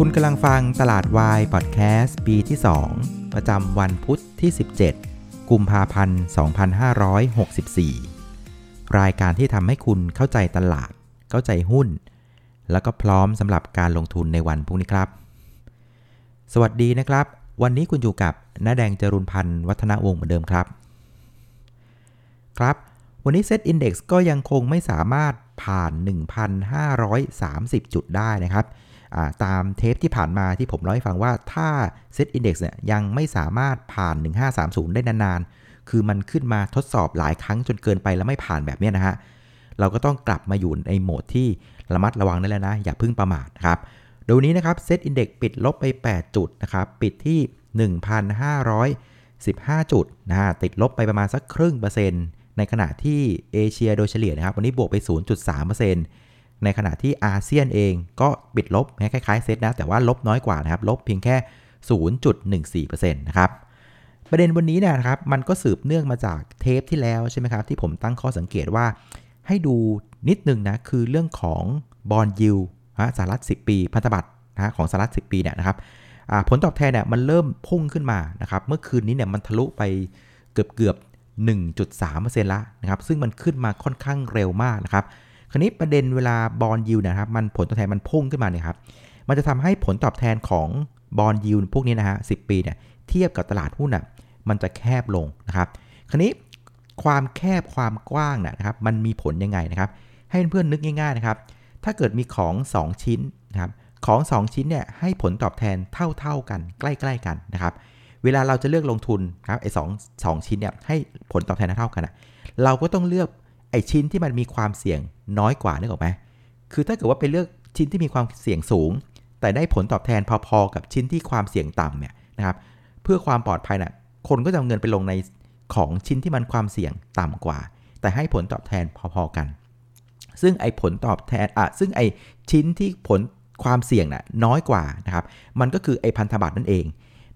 คุณกำลังฟังตลาดวายพอดแคสต์ปีที่ 2 ประจำวันพุทธที่ 17 กุมภาพันธ์ 2564 รายการที่ทำให้คุณเข้าใจตลาด เข้าใจหุ้น แล้วก็พร้อมสำหรับการลงทุนในวันพรุ่งนี้ครับ สวัสดีนะครับ วันนี้คุณอยู่กับน้าแดงจรุนพันธ์วัฒนวงศ์เหมือนเดิมครับ ครับ วันนี้เซตอินดี x ก็ยังคงไม่สามารถผ่าน 1,530 จุดได้นะครับ ตามเทปที่ผ่านมาที่ผมเล่าให้ฟังว่าถ้าเซตอินดี x เนี่ยยังไม่สามารถผ่าน 1530 ได้นานๆ คือมันขึ้นมาทดสอบหลายครั้งจนเกินไปแล้วไม่ผ่านแบบนี้นะฮะ เราก็ต้องกลับมาอยู่ในโหมดที่ระมัดระวังได้แล้วนะ อย่าพึ่งประมาทนะครับโดยนี้นะครับเซตอินเดี x ปิดลบไป 8 จุดนะครับปิดที่ 1,515 จุดนะฮะติดลบไปประมาณสักครึ่งเปอร์เซ็นต์ในขณะที่เอเชียโดยเฉลี่ยนะครับวันนี้บวกไป 0.3% ในขณะที่อาเซียนเองก็ปิดลบคล้ายๆเซตนะแต่ว่าลบน้อยกว่านะครับลบเพียงแค่ 0.14%นะครับประเด็นวันนี้นะครับมันก็สืบเนื่องมาจากเทปที่แล้วใช่ไหมครับที่ผมตั้งข้อสังเกตว่า ให้ดูนิดนึงนะคือเรื่องของบอลยิวสหรัฐ 10 ปีพันธบัตรนะของสหรัฐ 10 ปีเนี่ยนะครับผลตอบแทนเนี่ยมันเริ่มพุ่งขึ้นมานะครับเมื่อคืนนี้เนี่ยมันทะลุไปเกือบเกือบ1.3%ละนะครับซึ่งมันขึ้นมาค่อนข้างเร็วมากนะครับ คราวนี้ประเด็นเวลาบอลยูนะครับมันผลตอบแทนมันพุ่งขึ้นมาเนี่ยครับมันจะทำให้ผลตอบแทนของบอลยูพวกนี้นะฮะสิปีเนี่ยเทียบกับตลาดหุ้นอะมันจะแคบลงนะครับคราวนี้ความแคบความกว้างนะครับมันมีผลยังไงนะครับ ให้เพื่อนนึกง่ายๆนะครับถ้าเกิดมีของ 2 ชิ้นนะครับของ 2 ชิ้นเนี่ยให้ผลตอบแทนเท่าๆกันใกล้ๆกันนะครับเวลาเราจะเลือกลงทุนครับไอ้สองสองชิ้นเนี่ยให้ผลตอบแทนเท่ากันอะเราก็ต้องเลือก ไอชิ้นที่มันมีความเสี่ยงน้อยกว่านึกออกไหมคือถ้าเกิดว่าไปเลือกชิ้นที่มีความเสี่ยงสูง แต่ได้ผลตอบแทนพอๆกับชิ้นที่ความเสี่ยงต่ำเนี่ยนะครับเพื่อความปลอดภัยนะ่ะคนก็จะเอาเงินไปลงในของชิ้นที่มันความเสี่ยงต่ำกว่า แต่ให้ผลตอบแทนพอๆกัน ซึ่งไอ้ผลตอบแทนอะซึ่งไอ้ชิ้นที่ผลความเสี่ยงน่ะน้อยกว่านะครับมันก็คือไอ้พันธบัตรนั่นเอง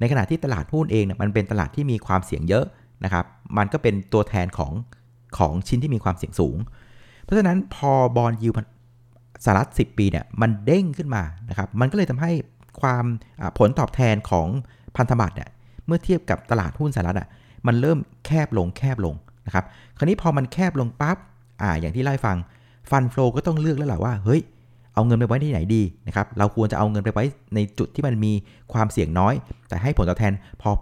ในขณะที่ตลาดหุ้นเองเนี่ยมันเป็นตลาดที่มีความเสี่ยงเยอะนะครับ มันก็เป็นตัวแทนของ ของชิ้นที่มีความเสี่ยงสูง เพราะฉะนั้นพอบอลยูสหรัฐ10 ปีเนี่ยมันเด้งขึ้นมานะครับมันก็เลยทำให้ความผลตอบแทนของพันธบัตรเนี่ยเมื่อเทียบกับตลาดหุ้นสหรัฐอะมันเริ่มแคบลงแคบลงนะครับคราวนี้พอมันแคบลงปั๊บอ่าอย่างที่ไล่ฟังฟันฟก็ต้องเลือกแล้วแหละว่าเฮ้ย เอาเงินไปไว้ที่ไหนดีนะครับ เราควรจะเอาเงินไปไว้ในจุดที่มันมีความเสี่ยงน้อย แต่ให้ผลตอบแทน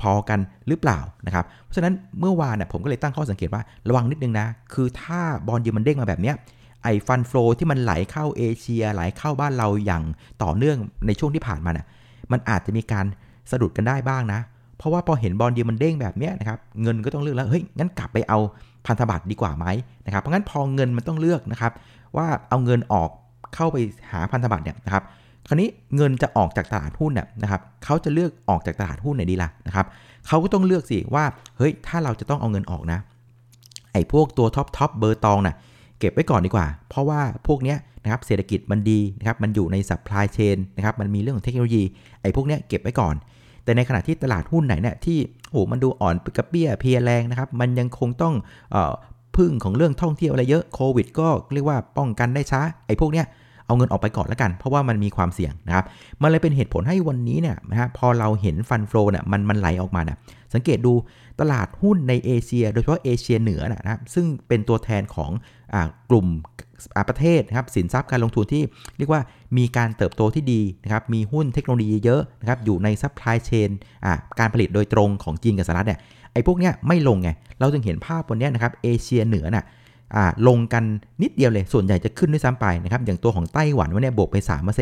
พอๆกันหรือเปล่านะครับ เพราะฉะนั้นเมื่อวานเนี่ยผมก็เลยตั้งข้อสังเกตว่าระวังนิดนึงนะ คือถ้าบอลยูมันเด้งมาแบบเนี้ยไอ้ฟันฟลูที่มันไหลเข้าเอเชียไหลเข้าบ้านเราอย่างต่อเนื่องในช่วงที่ผ่านมาเนี่ยมันอาจจะมีการสะดุดกันได้บ้างนะ เพราะว่าพอเห็นบอลยูมันเด้งแบบนี้นะครับ เงินก็ต้องเลือกแล้ว เฮ้ย งั้นกลับไปเอาพันธบัตรดีกว่าไหมนะครับ เพราะงั้นพอเงินมันต้องเลือกนะครับ ว่าเอาเงินออก เข้าไปหาพันธบัตรเนี่ยนะครับคราวนี้เงินจะออกจากตลาดหุ้นเนี่ยนะครับเขาจะเลือกออกจากตลาดหุ้นไหนดีล่ะนะครับเขาก็ต้องเลือกสิว่าเฮ้ยถ้าเราจะต้องเอาเงินออกนะไอ้พวกตัว top top เบอร์ตองนะ่ะเก็บไว้ก่อนดีกว่า เพราะว่าพวกเนี้ยนะครับเศรษฐกิจมันดีนะครับมันอยู่ใน supply chain นะครับมันมีเรื่องของเทคโนโลยีไอ้พวกเนี้ยเก็บไว้ก่อน แต่ในขณะที่ตลาดหุ้นไหนเนี่ยที่โอ้มันดูอ่อนกะเปลี้ยเพลียแรงนะครับมันยังคงต้องอ พึ่งของเรื่องท่องเที่ยวอะไรเยอะโควิด ก็เรียกว่าป้องกันได้ช้าไอ้พวกเนี้ยเอาเงินออกไปก่อนแล้วกัน เพราะว่ามันมีความเสี่ยงนะครับ มันเลยเป็นเหตุผลให้วันนี้เนี่ยนะฮะพอเราเห็น fund flow เนี่ยมันมันไหลออกมาเนี่ยสังเกตดูตลาดหุ้นในเอเชีย โดยเฉพาะเอเชียเหนือนะครับซึ่งเป็นตัวแทนของ กลุ่มประเทศนะครับสินทรัพย์การลงทุนที่เรียกว่ามีการเติบโตที่ดีนะครับมีหุ้นเทคโนโลยีเยอะนะครับอยู่ใน supply chainการผลิตโดยตรงของจีนกับสหรัฐเนี่ยไอ้พวกเนี้ยไม่ลงไงเราจึงเห็นภาพบนนี้นะครับเอเชียเหนือน่ะลงกันนิดเดียวเลยส่วนใหญ่จะขึ้นด้วยซ้ำไปนะครับอย่างตัวของไต้หวันวันนี้บวกไป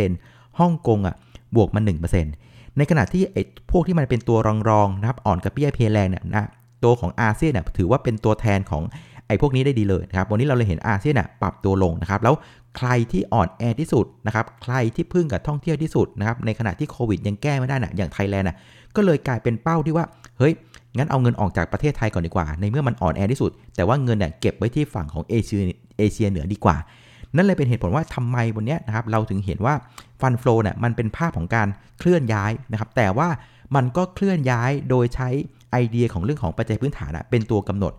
3%ฮ่องกงอะบวกมา 1%ในขณะที่ไอ้พวกที่มันเป็นตัวรองๆนะครับอ่อนกะเปลี้ยเพลียแรงเนี่ยนะตัวของอาเซียนเนี่ยถือว่าเป็นตัวแทนของ ไอ้พวกนี้ได้ดีเลยนะครับวันนี้เราเลยเห็นอาเซียนน่ะปรับตัวลงนะครับแล้วใครที่อ่อนแอที่สุดนะครับใครที่พึ่งกับท่องเที่ยวที่สุดนะครับในขณะที่โควิดยังแก้ไม่ได้นะอย่างไทยแลนด์น่ะก็เลยกลายเป็นเป้าที่ว่าเฮ้ยงั้นเอาเงินออกจากประเทศไทยก่อนดีกว่า ในเมื่อมันอ่อนแอที่สุด แต่ว่าเงินเนี่ยเก็บไว้ที่ฝั่งของเอเชียเอเชียเหนือดีกว่า นั่นเลยเป็นเหตุผลว่าทำไมวันนี้นะครับเราถึงเห็นว่าฟันฟลูเนี่ยมันเป็นภาพของการเคลื่อนย้ายนะครับแต่ว่ามันก็เคลื่อนย้ายโดยใช้ไอเดียของเรื่องของปัจจัยพื้นฐานเป็นตัวกำหนด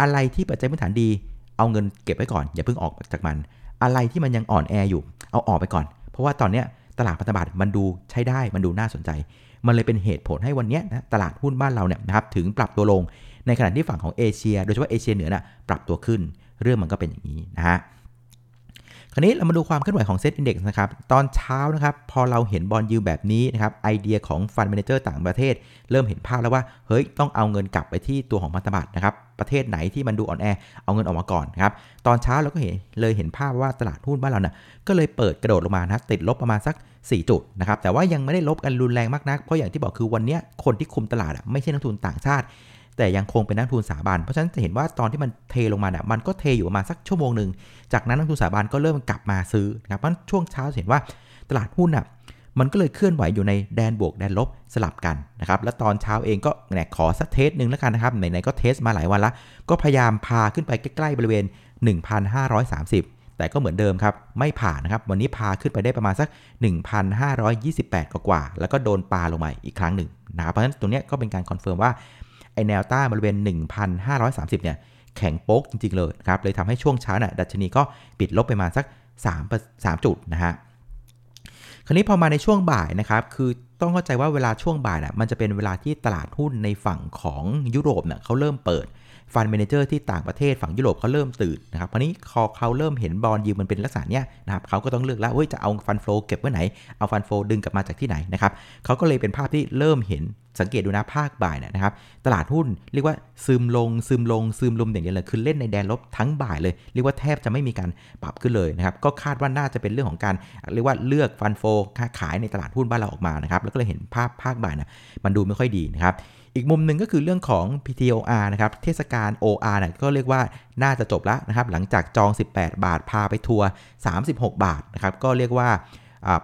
อะไรที่ปัจจัยพื้นฐานดี เอาเงินเก็บไว้ก่อน อย่าเพิ่งออกจากมัน อะไรที่มันยังอ่อนแออยู่ เอาออกไปก่อน เพราะว่าตอนนี้ตลาดพันธบัตรมันดูใช้ได้มันดูน่าสนใจ มันเลยเป็นเหตุผลให้วันนี้นะตลาดหุ้นบ้านเราเนี่ยนะครับถึงปรับตัวลงในขณะที่ฝั่งของเอเชีย โดยเฉพาะเอเชียเหนือนะ่ะปรับตัวขึ้น เรื่องมันก็เป็นอย่างนี้นะฮะ คราวนี้เรามาดูความเคลื่อนไหวของเซ็ตอินดี x นะครับ ตอนเช้านะครับ พอเราเห็น bond yield แบบนี้นะครับ ไอเดียของ fund manager ต่างประเทศ เริ่มเห็นภาพแล้วว่า เฮ้ย ต้องเอาเงินกลับไปที่ตัวของพันธบัตรนะครับ ประเทศไหนที่มันดูอ่อนแอ เอาเงินออกมาก่อนนะครับ ตอนเช้าเราก็เห็นเลยเห็นภาพว่าตลาดหุ้นบ้านเราเนี่ยก็เลยเปิดกระโดดลงมานะ ติดลบประมาณสัก 4 จุดนะครับ แต่ว่ายังไม่ได้ลบกันรุนแรงมากนัก เพราะอย่างที่บอกคือวันนี้คนที่คุมตลาดอะไม่ใช่นักทุนต่างชาติ แต่ยังคงเป็นนักทุนสถาบัน เพราะฉะนั้นจะเห็นว่าตอนที่มันเทลงมาเนี่ยมันก็เทอยู่ประมาณสักชั่วโมงหนึ่ง จากนั้นนักทุนสถาบันก็เริ่มกลับมาซื้อนะครับเพราะช่วงเช้าเห็นว่าตลาดหุ้นอะมันก็เลยเคลื่อนไหวอยู่ในแดนบวกแดนลบสลับกันนะครับ แล้วตอนเช้าเองก็แหนขอสักเทสหนึ่งแล้วกันนะครับ ไหนๆก็เทสมาหลายวันละ ก็พยายามพาขึ้นไปใกล้ๆบริเวณ 1,530 แต่ก็เหมือนเดิมครับ ไม่ผ่านนะครับ วันนี้พาขึ้นไปได้ประมาณสัก 1,528 กว่า แล้วก็โดนปาลงมาอีกครั้งหนึ่งนะครับ เพราะฉะนั้นตรงนี้ก็เป็นการ confirm ว่า แนวต้านบริเวณ 1,530 เนี่ยแข็งโป๊กจริง ๆ เลยครับ เลยทำให้ช่วงเช้าน่ะดัชนีก็ปิดลบไปมาสัก3 3จุดนะฮะ คราวนี้พอมาในช่วงบ่ายนะครับ คือต้องเข้าใจว่าเวลาช่วงบ่ายน่ะมันจะเป็นเวลาที่ตลาดหุ้นในฝั่งของยุโรปเนี่ยเขาเริ่มเปิด fund manager ที่ต่างประเทศฝั่งยุโรปเขาเริ่มตื่นนะครับเพราะนี้พอเขาเริ่มเห็น bond yield มันเป็นลักษณะเนี้ยนะครับเขาก็ต้องเลือกแล้วว่าจะเอา fund flow เก็บไว้ไหนเอา fund flow ดึงกลับมาจากที่ไหนนะครับเขาก็เลยเป็นภาพที่เริ่มเห็นสังเกตดูนะภาคบ่ายนะครับ ตลาดหุ้นเรียกว่าซึมลงซึมลงซึมลงอย่างเดียวเลยคือเล่นในแดนลบทั้งบ่ายเลย เรียกว่าแทบจะไม่มีการปรับขึ้นเลยนะครับ ก็คาดว่าน่าจะเป็นเรื่องของการเรียกว่าเลือก fund flow ขายในตลาดหุ้นบ้านเราออกมานะครับ แล้วก็เลยเห็นภาพภาคบ่ายนะมันดูไม่ค่อยดีนะครับ อีกมุมหนึ่งก็คือเรื่องของ PTOR นะครับเทศกาล OR เนี่ยก็เรียกว่าน่าจะจบแล้วนะครับหลังจากจอง 18 บาทพาไปทัวร์36 บาทนะครับก็เรียกว่า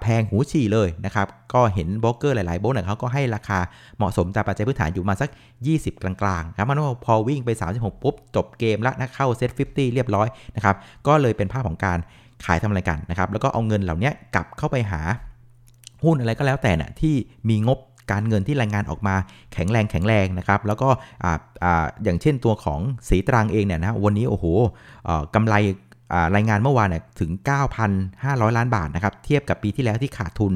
แพงหูฉี่เลยนะครับ ก็เห็นโบรกเกอร์หลายๆโบรกเนี่ยเขาก็ให้ราคาเหมาะสมจากปัจจัยพื้นฐานอยู่มาสัก 20 กลางๆครับมันพอวิ่งไป 36 ปุ๊บ จบเกมแล้วนะเข้าเซต50 เรียบร้อยนะครับ ก็เลยเป็นภาพของการขายทำอะไรกันนะครับ แล้วก็เอาเงินเหล่านี้กลับเข้าไปหาหุ้นอะไรก็แล้วแต่น่ะที่มีงบ การเงินที่รายงานออกมาแข็งแรงแข็งแรงนะครับ แล้วก็อย่างเช่นตัวของสีตรังเองเนี่ยนะวันนี้โอ้โหกำไรรายงานเมื่อวานเนี่ยถึง 9,500 ล้านบาทนะครับ เทียบกับปีที่แล้วที่ขาดทุน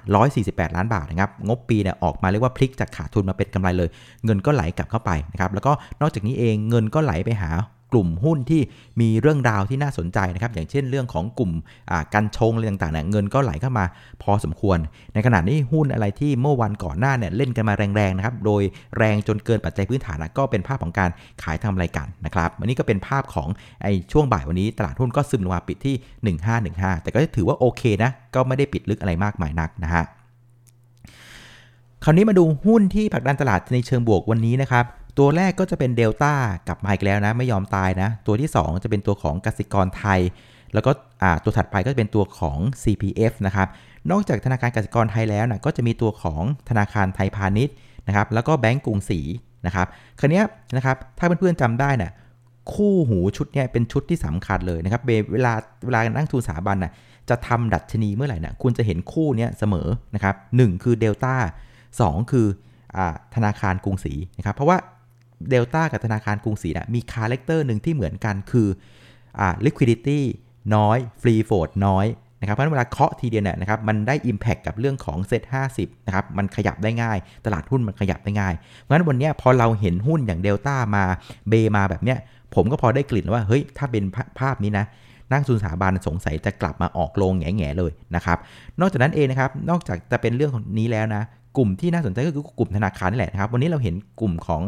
148 ล้านบาทนะครับ งบปีเนี่ยออกมาเรียกว่าพลิกจากขาดทุนมาเป็นกำไรเลย เงินก็ไหลกลับเข้าไปนะครับ แล้วก็นอกจากนี้เองเงินก็ไหลไปหา กลุ่มหุ้นที่มีเรื่องราวที่น่าสนใจนะครับอย่างเช่นเรื่องของกลุ่มกันชงอะไรต่างๆเนี่ยเงินก็ไหลเข้ามาพอสมควร ในขณะนี้หุ้นอะไรที่เมื่อวันก่อนหน้าเนี่ยเล่นกันมาแรงๆนะครับโดยแรงจนเกินปัจจัยพื้นฐานก็เป็นภาพของการขายทำรายกันนะครับอันนี้ก็เป็นภาพของไอ้ช่วงบ่ายวันนี้ตลาดหุ้นก็ซึมลงมาปิดที่ 1515 แต่ก็ถือว่าโอเคนะก็ไม่ได้ปิดลึกอะไรมากมายนักนะฮะคราวนี้มาดูหุ้นที่ผลักดันตลาดในเชิงบวกวันนี้นะครับ ตัวแรกก็จะเป็นเดลต้ากลับมาอีกแล้วนะ ไม่ยอมตายนะ ตัวที่ 2 จะเป็นตัวของกสิกรไทย แล้วก็ตัวถัดไปก็จะเป็นตัวของ CPF นะครับ นอกจากธนาคารกสิกรไทยแล้วนะก็จะมีตัวของธนาคารไทยพาณิชย์นะครับ แล้วก็แบงก์กรุงศรีนะครับคราวนี้นะครับถ้าเพื่อนๆจำได้นะ่ะคู่หูชุดนี้เป็นชุดที่สำคัญเลยนะครับเวลาเวลานักลงทุนสถาบันนะ่ะจะทำดัชนีเมื่อไหร่นะคุณจะเห็นคู่นี้เสมอนะครับหคือเดลต้าสคืออธนาคารกรุงศรีนะครับเพราะว่า เดลต้ากับธนาคารกรุงศรีนะมี character หนึ่งที่เหมือนกันคืออ่า liquidity น้อย free float น้อยนะครับเพราะนั้นเวลาเคาะทีเดียวเนี่ยนะครับมันได้ Impact กับเรื่องของเซ็ต50นะครับมันขยับได้ง่าย ตลาดหุ้นมันขยับได้ง่าย เพราะฉะนั้นวันนี้พอเราเห็นหุ้นอย่างเดลต้ามาเบมาแบบเนี้ยผมก็พอได้กลิ่นว่าเฮ้ยถ้าเป็นภาพนี้นะนั่งสุนสาบานสงสัยจะกลับมาออกโรงแง่ๆเลยนะครับ นอกจากนั้นเองนะครับ นอกจากจะเป็นเรื่องของนี้แล้วนะ กลุ่มที่น่าสนใจก็คือกลุ่มธนาคารนี่แหละนะครับ วันนี้เราเห็นกลุ่มของ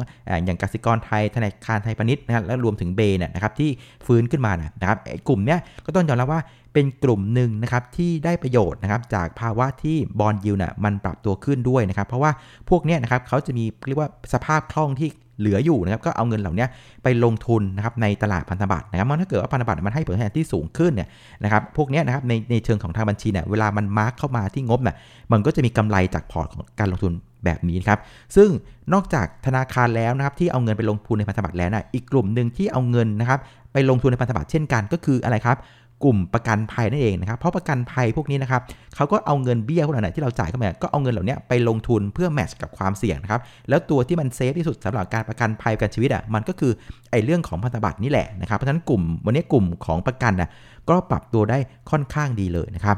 อย่างกสิกรไทยธนาคารไทยพาณิชย์นะครับและรวมถึง BAY นะครับที่ฟื้นขึ้นมานะครับกลุ่มนี้ก็ต้องยอมรับว่าเป็นกลุ่มหนึ่งนะครับที่ได้ประโยชน์นะครับจากภาวะที่ bond yield น่ะมันปรับตัวขึ้นด้วยนะครับ เพราะว่าพวกนี้นะครับเขาจะมีเรียกว่าสภาพคล่องที่ เหลืออยู่นะครับก็เอาเงินเหล่านี้ไปลงทุนนะครับในตลาดพันธบัตรนะครับมันถ้าเกิดว่าพันธบัตรมันให้ผลตอบแทนที่สูงขึ้นเนี่ยนะครับพวกนี้นะครับในในเชิงของทางบัญชีเนี่ยเวลามัน mark เข้ามาที่งบเนี่ยมันก็จะมีกำไรจากพอร์ตของการลงทุนแบบนี้ครับ ซึ่งนอกจากธนาคารแล้วนะครับที่เอาเงินไปลงทุนในพันธบัตรแล้วนะอีกกลุ่มหนึ่งที่เอาเงินนะครับไปลงทุนในพันธบัตรเช่นกันก็คืออะไรครับ กลุ่มประกันภัยนั่นเองนะครับ เพราะประกันภัยพวกนี้นะครับเขาก็เอาเงินเบี้ยพวกนั้นที่เราจ่ายเข้ามาก็เอาเงินเหล่านี้ไปลงทุนเพื่อแมทช์กับความเสี่ยงนะครับ แล้วตัวที่มันเซฟที่สุดสำหรับการประกันภัยประกันชีวิตอะมันก็คือไอ้เรื่องของพันธบัตรนี่แหละนะครับ เพราะฉะนั้นกลุ่มวันนี้กลุ่มของประกันนะก็ปรับตัวได้ค่อนข้างดีเลยนะครับ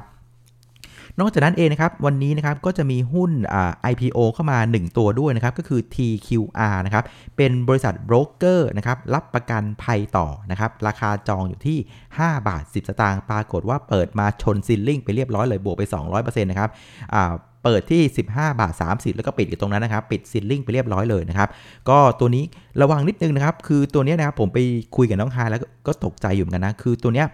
นอกจากนั้นเองนะครับวันนี้นะครับก็จะมีหุ้นอ่า IPO เข้ามา 1 ตัวด้วยนะครับก็คือ TQR นะครับเป็นบริษัทโบรกเกอร์นะครับรับประกันภัยต่อนะครับราคาจองอยู่ที่ 5 บาท 10 สตางค์ปรากฏว่าเปิดมาชนซิลลิงไปเรียบร้อยเลยบวกไป 200%นะครับอ่าเปิดที่ 15 บาท 30 แล้วก็ปิดอยู่ตรงนั้นนะครับ ปิดซิลลิงไปเรียบร้อยเลยนะครับ ก็ตัวนี้ระวังนิดนึงนะครับ คือตัวนี้นะครับผมไปคุยกับน้องฮายแล้วก็ตกใจอยู่เหมือนกันนะ คือตัวเนี้ย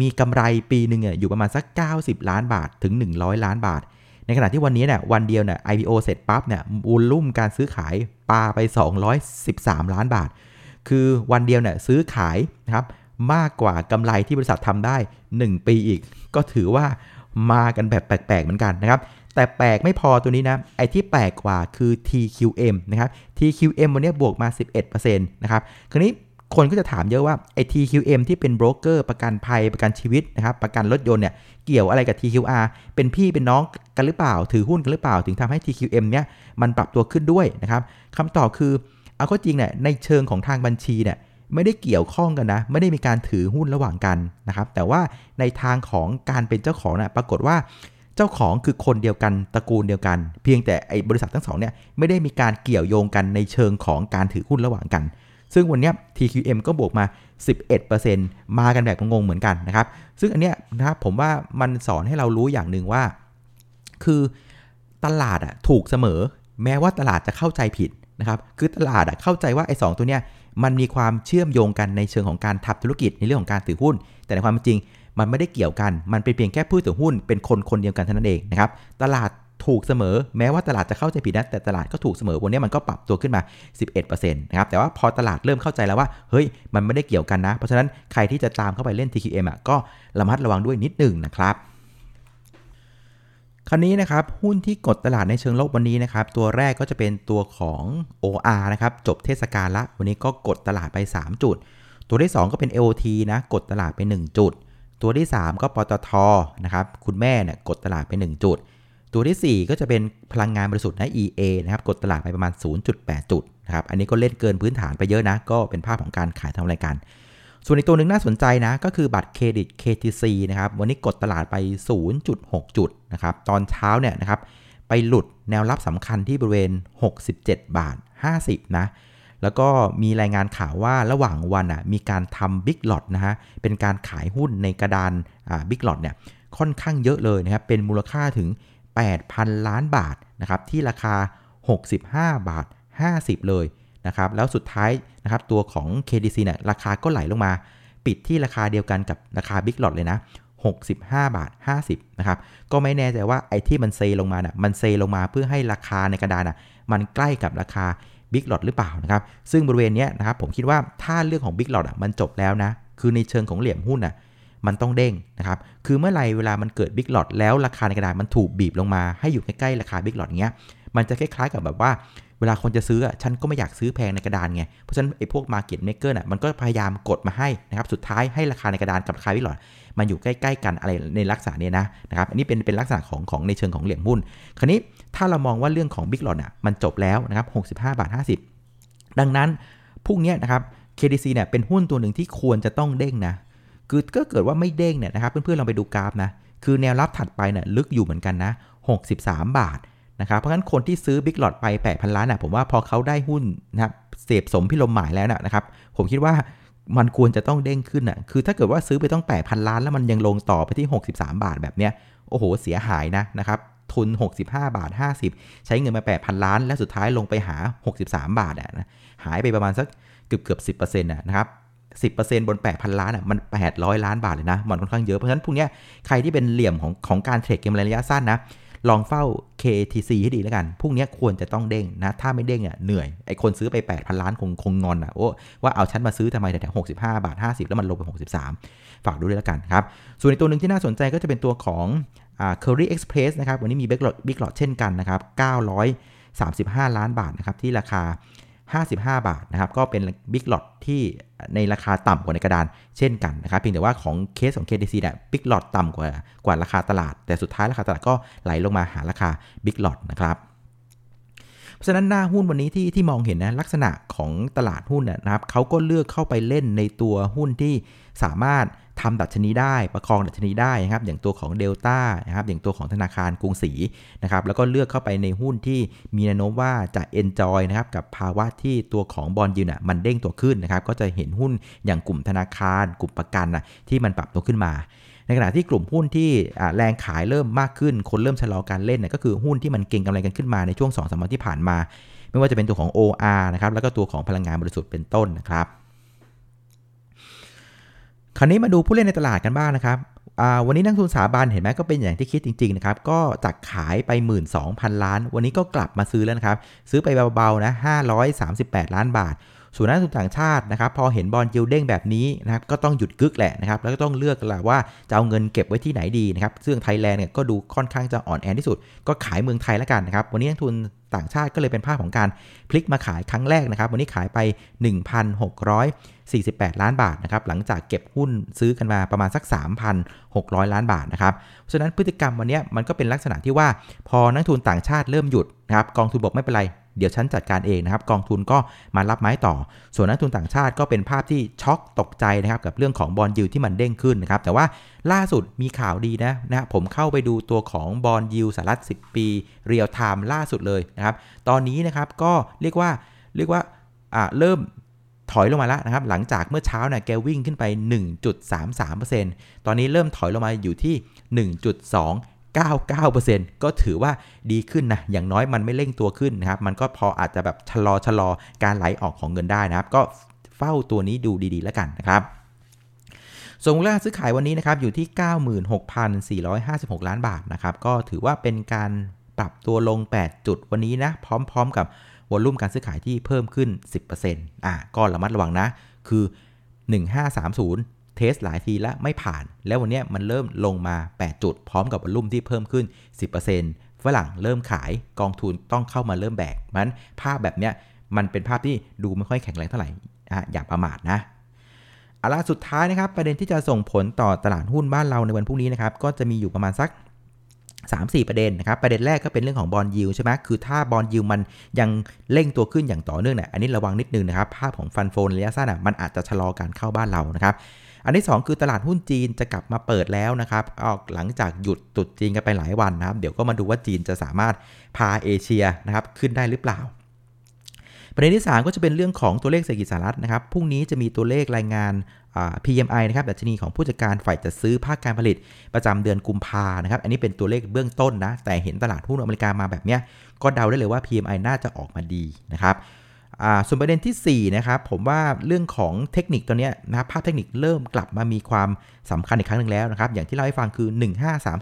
มีกำไรปีหนึ่งอยู่ประมาณสัก 90 ล้านบาทถึง 100 ล้านบาท ในขณะที่วันนี้เนี่ยวันเดียวเนี่ย IPO เสร็จปั๊บเนี่ยวูลลุ่มการซื้อขายปาไป 213 ล้านบาท คือวันเดียวเนี่ยซื้อขายนะครับมากกว่ากำไรที่บริษัททำได้ 1 ปีอีก ก็ถือว่ามากันแบบแปลกๆเหมือนกันนะครับแต่แปลกไม่พอตัวนี้นะ ไอ้ที่แปลกกว่าคือ TQM นะครับ TQM วันนี้บวกมา 11%นะครับ คราวนี้ คนก็จะถามเยอะว่าไอ้ TQM ที่เป็นโบรกเกอร์ประกันภัยประกันชีวิตนะครับประกันรถยนต์เนี่ยเกี่ยวอะไรกับ TQR เป็นพี่เป็นน้องกันหรือเปล่า ถือหุ้นกันหรือเปล่า ถึงทำให้ TQM เนี่ยมันปรับตัวขึ้นด้วยนะครับคำตอบคือเอาก็จริงเนี่ยในเชิงของทางบัญชีเนี่ยไม่ได้เกี่ยวข้องกันนะ ไม่ได้มีการถือหุ้นระหว่างกันนะครับ แต่ว่าในทางของการเป็นเจ้าของนะ่ะปรากฏว่าเจ้าของคือคนเดียวกันตระกูลเดียวกัน เพียงแต่ไอ้บริษัททั้งสองเนี่ยไม่ได้มีการเกี่ยวโยงกันในเชิงของการถือหุ้นระหว่างกัน ซึ่งวันนี้ TQM ก็บวกมา 11%มากันแบบงงเหมือนกันนะครับ ซึ่งอันเนี้ยนะครับผมว่ามันสอนให้เรารู้อย่างหนึ่งว่า คือตลาดอะถูกเสมอ แม้ว่าตลาดจะเข้าใจผิดนะครับคือตลาดอะเข้าใจว่าไอ้สตัวเนี้ยมันมีความเชื่อมโยงกันในเชิงของการทำธุรกิจในเรื่องของการถือหุ้น แต่ในความจริงมันไม่ได้เกี่ยวกัน มันเป็นเพียงแค่ผู้ถือหุ้นเป็นคนคนเดียวกันเท่านั้นเองนะครับ ตลาด ถูกเสมอแม้ว่าตลาดจะเข้าใจผิดนะแต่ตลาดก็ถูกเสมอวันนี้มันก็ปรับตัวขึ้นมา 11%นะครับแต่ว่าพอตลาดเริ่มเข้าใจแล้วว่าเฮ้ยมันไม่ได้เกี่ยวกันนะ เพราะฉะนั้นใครที่จะตามเข้าไปเล่น TQM อะก็ระมัดระวังด้วยนิดหนึ่งนะครับคราวนี้นะครับหุ้นที่กดตลาดในเชิงลบวันนี้นะครับตัวแรกก็จะเป็นตัวของ OR นะครับจบเทศกาลละ วันนี้ก็กดตลาดไป 3 จุด ตัวที่ 2 ก็เป็น AOT นะกดตลาดไป 1 จุด ตัวที่ 3 ก็ปตทนะครับคุณแม่เนี่ยกดตลาดไป 1 จุด ตัวที่ 4 ก็จะเป็นพลังงานบริสุทธิ์นะ EA นะครับกดตลาดไปประมาณ 0.8 จุดนะครับอันนี้ก็เล่นเกินพื้นฐานไปเยอะนะ ก็เป็นภาพของการขายทำรายการ ส่วนอีกตัวหนึ่งน่าสนใจนะ ก็คือบัตรเครดิต KTC นะครับวันนี้กดตลาดไป 0.6 จุดนะครับตอนเช้าเนี่ยนะครับไปหลุดแนวรับสำคัญที่บริเวณ 67 บาท 50 นะแล้วก็มีรายงานข่าวว่าระหว่างวันอะมีการทำบิ๊กหลอดนะฮะเป็นการขายหุ้นในกระดานบิ๊กหลอดเนี่ยค่อนข้างเยอะเลยนะครับเป็นมูลค่าถึง 8,000 ล้านบาทนะครับที่ราคา 65 บาท 50 เลยนะครับแล้วสุดท้ายนะครับตัวของ KDC เนี่ยราคาก็ไหลลงมา ปิดที่ราคาเดียวกันกับราคาบิ๊กหลอดเลยนะ 65 บาท 50นะครับก็ไม่แน่ใจว่าไอ้ที่มันเซลงมาน่ะมันเซลงมาเพื่อให้ราคาในกระดานน่ะมันใกล้กับราคาบิ๊กหลอดหรือเปล่านะครับซึ่งบริเวณนี้นะครับผมคิดว่าถ้าเรื่องของ big lot อะมันจบแล้วนะคือในเชิงของเหลี่ยมหุ้นอะ มันต้องเด้งนะครับ คือเมื่อไรเวลามันเกิด big lot แล้วราคาในกระดาษมันถูกบีบลงมาให้อยู่ใกล้ๆราคา big lot เงี้ย มันจะคล้ายๆกับแบบว่า เวลาคนจะซื้ออะฉันก็ไม่อยากซื้อแพงในกระดานไง เพราะฉะนั้นไอ้พวก market maker น่ะมันก็พยายามกดมาให้นะครับ สุดท้ายให้ราคาในกระดานกับราคา big lot มันอยู่ใกล้ๆกันอะไรในลักษณะนี้นะนะครับ อันนี้เป็นเป็นลักษณะของของในเชิงของเหลี่ยมหุ้น คราวนี้ถ้าเรามองว่าเรื่องของบิ๊กหลอดอะมันจบแล้วนะครับ65บาท50 ดังนั้นพรุ่งนี้นะครับ KDC เนี่ยเป็นหุ้นตัวหนึ่งที่ควรจะต้องเด้งนะ คือก็เกิดว่าไม่เด้งเนี่ยนะครับเพื่อนๆลองไปดูกราฟนะคือแนวรับถัดไปเนี่ยลึกอยู่เหมือนกันนะ 63 บาทนะครับเพราะฉะนั้นคนที่ซื้อบิ๊กหลอดไป 8,000 ล้านนะผมว่าพอเขาได้หุ้นนะครับเสพสมพิลมหมายแล้วนะครับ ผมคิดว่ามันควรจะต้องเด้งขึ้นอะคือถ้าเกิดว่าซื้อไปต้อง 8,000 ล้านแล้วมันยังลงต่อไปที่ 63 บาทแบบเนี้ยโอ้โหเสียหายนะนะครับทุน 65 บาท 50 ใช้เงินมา 8,000 ล้าน และสุดท้ายลงไปหา 63 บาทนะหายไปประมาณสักเกือบเกือบ10%นะครับ 10%บน 8,000 ล้านอะมัน 800 ล้านบาทเลยนะ มันค่อนข้างเยอะ เพราะฉะนั้นพวกนี้ใครที่เป็นเหลี่ยมของของการเทรดเกมระยะสั้นนะ ลองเฝ้า KTC ให้ดีแล้วกัน พวกนี้ควรจะต้องเด้งนะ ถ้าไม่เด้งอะเหนื่อย ไอคนซื้อไป 8,000 ล้านคงคงงอนอะโอ้ว่าเอาฉันมาซื้อทำไมแต่65บห้าบาท50แล้วมันลงไป63ฝากดูด้วยแล้วกันครับ ส่วนในตัวหนึ่งที่น่าสนใจก็จะเป็นตัวของ Curry Express นะครับ วันนี้มีบิ๊กหลอดบิ๊กหลอดเช่นกันนะครับ935 ล้านบาทนะครับที่ราคา 55 บาทนะครับก็เป็นบิ๊กหลอดที่ในราคาต่ำกว่าในกระดานเช่นกันนะครับเพียงแต่ว่าของเคสของ KDC เนี่ยบิ๊กหลอดต่ำกว่ากว่าราคาตลาด แต่สุดท้ายราคาตลาดก็ไหลลงมาหาราคาบิ๊กหลอดนะครับเพราะฉะนั้นหน้าหุ้นวันนี้ที่ที่มองเห็นนะลักษณะของตลาดหุ้นนะครับเขาก็เลือกเข้าไปเล่นในตัวหุ้นที่สามารถ ทำดัชนีได้ประคองดัชนีได้นะครับอย่างตัวของเดลต้านะครับอย่างตัวของธนาคารกรุงศรีนะครับแล้วก็เลือกเข้าไปในหุ้นที่มีแนวโน้มว่าจะ enjoy นะครับกับภาวะที่ตัวของบอลยูน่ะมันเด้งตัวขึ้นนะครับก็จะเห็นหุ้นอย่างกลุ่มธนาคาร กลุ่มประกันนะที่มันปรับตัวขึ้นมาในขณะที่กลุ่มหุ้นที่แรงขายเริ่มมากขึ้น คนเริ่มชะลอการเล่นน่ะก็คือหุ้นที่มันเก่งกำไรกันขึ้นมาในช่วง2อสวันที่ผ่านมา ไม่ว่าจะเป็นตัวของ OR นะครับแล้วก็ตัวของพลังงานบริสุทธิ์เป็นต้นนะครับ คราวนี้มาดูผู้เล่นในตลาดกันบ้างนะครับวันนี้นักทุนสถาบันเห็นไหมก็เป็นอย่างที่คิดจริงๆนะครับก็จากขายไป 12,000 ล้าน วันนี้ก็กลับมาซื้อแล้วนะครับ ซื้อไปเบาๆนะ538 ล้านบาท ส่วนนักทุนต่างชาตินะครับพอเห็นบอลยิวเด้งแบบนี้นะครับก็ต้องหยุดกึกแหละนะครับแล้วก็ต้องเลือกแหละว่าจะเอาเงินเก็บไว้ที่ไหนดีนะครับซึ่งไทยแลนด์เนี่ยก็ดูค่อนข้างจะอ่อนแอที่สุด ก็ขายเมืองไทยแล้วกันนะครับวันนี้นักทุนต่างชาติก็เลยเป็นภาพของการพลิกมาขายครั้งแรกนะครับวันนี้ขายไป 48 ล้านบาทนะครับหลังจากเก็บหุ้นซื้อกันมาประมาณสัก 3,600 ล้านบาทนะครับฉะนั้นพฤติกรรมวันนี้มันก็เป็นลักษณะที่ว่าพอนักทุนต่างชาติเริ่มหยุดนะครับกองทุนบอกไม่เป็นไรเดี๋ยวฉันจัดการเองนะครับกองทุนก็มารับไม้ต่อ ส่วนนักทุนต่างชาติก็เป็นภาพที่ช็อกตกใจนะครับกับเรื่องของบอลยูที่มันเด้งขึ้นนะครับแต่ว่าล่าสุดมีข่าวดีนะนะผมเข้าไปดูตัวของ bond yield สหรัฐ 10 ปี real time ล่าสุดเลยนะครับตอนนี้นะครับก็เรียกว่าเรียกว่าเริ่ม ถอยลงมาแล้วนะครับ หลังจากเมื่อเช้าเนี่ยแกวิ่งขึ้นไป 1.33%ตอนนี้เริ่มถอยลงมาอยู่ที่ 1.2 99%ก็ถือว่าดีขึ้นนะ อย่างน้อยมันไม่เร่งตัวขึ้นนะครับ มันก็พออาจจะแบบชะลอชะลอการไหลออกของเงินได้นะครับ ก็เฝ้าตัวนี้ดูดีๆ แล้วกันนะครับส่วนมูลค่าซื้อขายวันนี้นะครับอยู่ที่ 96,456 ล้านบาทนะครับ ก็ถือว่าเป็นการปรับตัวลง 8 จุดวันนี้นะ พร้อม ๆ กับ วอลุ่มการซื้อขายที่เพิ่มขึ้น 10%อะก็ระมัดระวังนะ คือ 1530 เทสหลายทีแล้วไม่ผ่าน แล้ววันนี้มันเริ่มลงมา 8 จุด พร้อมกับวอลุ่มที่เพิ่มขึ้น 10%ฝรั่งเริ่มขายกองทุนต้องเข้ามาเริ่มแบกมันภาพแบบเนี้ยมันเป็นภาพที่ดูไม่ค่อยแข็งแรงเท่าไหร่อะอย่าประมาทนะอาล่ะสุดท้ายนะครับ ประเด็นที่จะส่งผลต่อตลาดหุ้นบ้านเราในวันพรุ่งนี้นะครับ ก็จะมีอยู่ประมาณสัก 3-4 ประเด็นนะครับประเด็นแรกก็เป็นเรื่องของบอลยิวใช่ไหมคือถ้าบอลยิวมันยังเร่งตัวขึ้นอย่างต่อเนื่องเนี่ยอันนี้ระวังนิดนึงนะครับภาพของฟันโฟนระยะสั้นอะมันอาจจะชะลอการเข้าบ้านเรานะครับอันที่ 2 คือตลาดหุ้นจีนจะกลับมาเปิดแล้วนะครับออกหลังจากหยุดตุดจีนกันไปหลายวันนะครับ เดี๋ยวก็มาดูว่าจีนจะสามารถพาเอเชียนะครับขึ้นได้หรือเปล่า ประเด็นที่ 3 ก็จะเป็นเรื่องของตัวเลขเศรษฐกิจสหรัฐนะครับพรุ่งนี้จะมีตัวเลขรายงาน PMI นะครับดัชนีของผู้จัดการฝ่ายจัดซื้อภาคการผลิตประจำเดือนกุมภานะครับ อันนี้เป็นตัวเลขเบื้องต้นนะ แต่เห็นตลาดหุ้นอเมริกามาแบบนี้ก็เดาได้เลยว่า PMI น่าจะออกมาดีนะครับส่วนประเด็นที่ 4 นะครับ ผมว่าเรื่องของเทคนิคตัวนี้นะครับภาพเทคนิคเริ่มกลับมามีความสำคัญอีกครั้งหนึ่งแล้วนะครับ อย่างที่เล่าให้ฟังคือ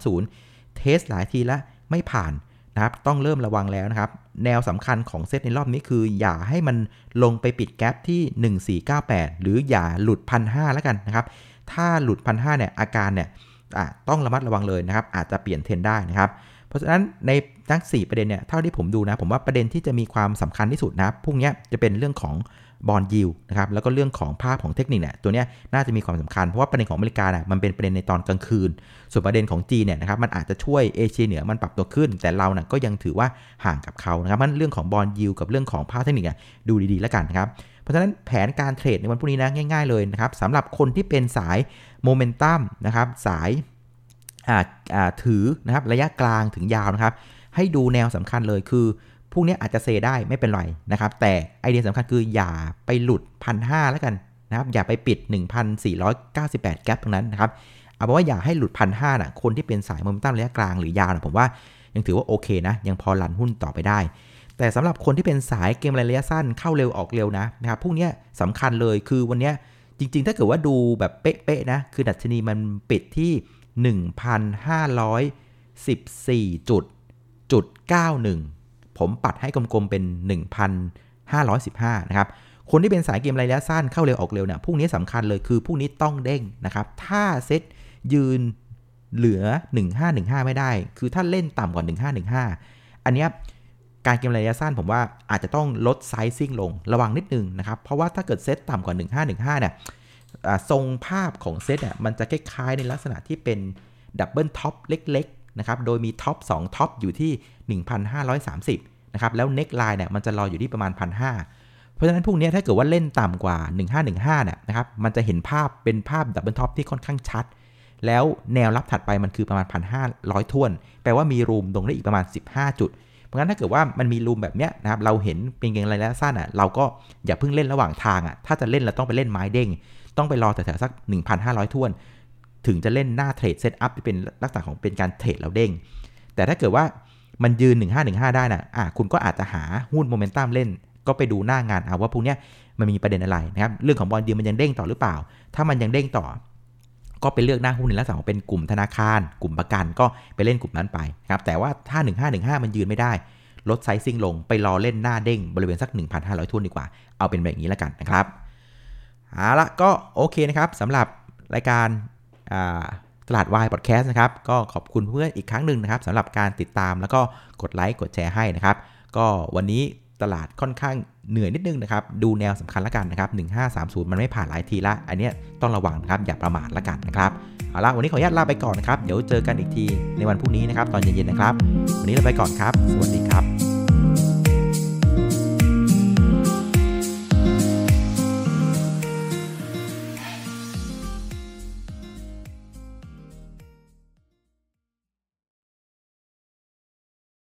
1530 เทสหลายทีแล้วไม่ผ่าน นะครับต้องเริ่มระวังแล้วนะครับ แนวสำคัญของเซตในรอบนี้คือ อย่าให้มันลงไปปิดแกลบที่ 1498 หรืออย่าหลุด1,500แล้วกันนะครับ ถ้าหลุด1,500เนี่ยอาการเนี่ยต้องระมัดระวังเลยนะครับ อาจจะเปลี่ยนเทรนได้นะครับ เพราะฉะนั้นในทั้ง4ประเด็นเนี่ยเท่าที่ผมดูนะ ผมว่าประเด็นที่จะมีความสำคัญที่สุดนะพรุ่งนี้จะเป็นเรื่องของบอลยิวนะครับแล้วก็เรื่องของภาพของเทคนิคเนี่ยตัวนี้น่าจะมีความสำคัญ เพราะว่าประเด็นของอเมริกาเนี่ยมันเป็นประเด็นในตอนกลางคืน ส่วนประเด็นของจีนเนี่ยนะครับมันอาจจะช่วยเอเชียเหนือมันปรับตัวขึ้น แต่เราเนี่ยก็ยังถือว่าห่างกับเขานะครับมันเรื่องของบอลยิวกับเรื่องของภาพเทคนิคเนี่ยดูดีๆแล้วกันนะครับเพราะฉะนั้นแผนการเทรดในวันพรุ่งนี้นะง่าย ๆเลยนะครับสำหรับคนที่เป็นสายโมเมนตัมนะครับสาย ถือนะครับระยะกลางถึงยาวนะครับ ให้ดูแนวสำคัญเลยคือพวกนี้อาจจะเซได้ไม่เป็นไรนะครับ แต่ไอเดียสำคัญคืออย่าไปหลุดพันห้าแล้วกันนะครับอย่าไปปิด 1,498 แกลบตรงนั้นนะครับเอาเป็นว่าอย่าให้หลุดพันห้านะคนที่เป็นสายโมเมนตัมระยะกลางหรือยาวนะผมว่ายังถือว่าโอเคนะ ยังพอลันหุ้นต่อไปได้ แต่สำหรับคนที่เป็นสายเกมระยะสั้นเข้าเร็วออกเร็วนะนะครับพวกนี้สำคัญเลยคือวันนี้จริง ๆ ถ้าเกิดว่าดูแบบเป๊ะๆนะคือดัชนีมันปิดที่ 1,514จุดจุด91 ผมปัดให้กลมๆเป็น 1,515 นะครับ คนที่เป็นสายเกมระยะสั้นเข้าเร็วออกเร็วเนี่ยพวกนี้สำคัญเลยคือพวกนี้ต้องเด้งนะครับ ถ้าเซตยืนเหลือ 1515 ไม่ได้ คือถ้าเล่นต่ำกว่า 1515 อันนี้การเกมระยะสั้นผมว่าอาจจะต้องลดไซซิ่งลงระวังนิดนึงนะครับ เพราะว่าถ้าเกิดเซตต่ำกว่า 1515 เนี่ย ทรงภาพของเซตอะมันจะคล้ายๆในลักษณะที่เป็นdouble top เล็กๆนะครับโดยมี top 2 top อยู่ที่ 1,530นะครับแล้ว neckline เนี่ยมันจะรออยู่ที่ประมาณ 1,500 เพราะฉะนั้นพวกนี้ถ้าเกิดว่าเล่นต่ำกว่า 1515เนี่ยนะครับมันจะเห็นภาพเป็นภาพ double top ที่ค่อนข้างชัด แล้วแนวรับถัดไปมันคือประมาณ 1,500ถ้วน แปลว่ามี room ลงได้อีกประมาณ 15 จุดเพราะงั้นถ้าเกิดว่ามันมี room แบบเนี้ยนะครับเราเห็นเป็นเก็งระยะสั้นอะเราก็อย่าเพิ่งเล่นระหว่างทางอะถ้าจะเล่นเราต้องไปเล่นไม้เด้ง ต้องไปรอแถวๆสัก 1,500ถ้วน ถึงจะเล่นหน้า trade setup ที่เป็นลักษณะของเป็นการเทรดแล้วเด้ง แต่ถ้าเกิดว่ามันยืน 1515 ได้นะอะคุณก็อาจจะหาหุ้นโมเมนตัมเล่น ก็ไปดูหน้างานเอาว่าพวกเนี้ยมันมีประเด็นอะไรนะครับ เรื่องของ bond yield มันยังเด้งต่อหรือเปล่า ถ้ามันยังเด้งต่อ ก็ไปเลือกหน้าหุ้นในลักษณะของเป็นกลุ่มธนาคาร กลุ่มประกันก็ไปเล่นกลุ่มนั้นไปครับ แต่ว่าถ้า 1515 มันยืนไม่ได้ ลด sizing ลงไปรอเล่นหน้าเด้งบริเวณสัก 1,500ทุนดีกว่า เอาเป็นแบบนี้แล้วกันนะครับ เอาละก็โอเคนะครับสำหรับรายการตลาดวายพอดแคสต์นะครับ ก็ขอบคุณเพื่อนอีกครั้งหนึ่งนะครับสำหรับการติดตามแล้วก็กดไลค์กดแชร์ให้นะครับ ก็วันนี้ตลาดค่อนข้างเหนื่อยนิดนึงนะครับ ดูแนวสำคัญละกันนะครับ 1530 มันไม่ผ่านหลายทีละ อันนี้ต้องระวังนะครับ อย่าประมาทละกันนะครับ เอาละวันนี้ขออนุญาตลาไปก่อนนะครับ เดี๋ยวเจอกันอีกทีในวันพรุ่งนี้นะครับ ตอนเย็นๆนะครับ วันนี้ลาไปก่อนครับ สวัสดีครับ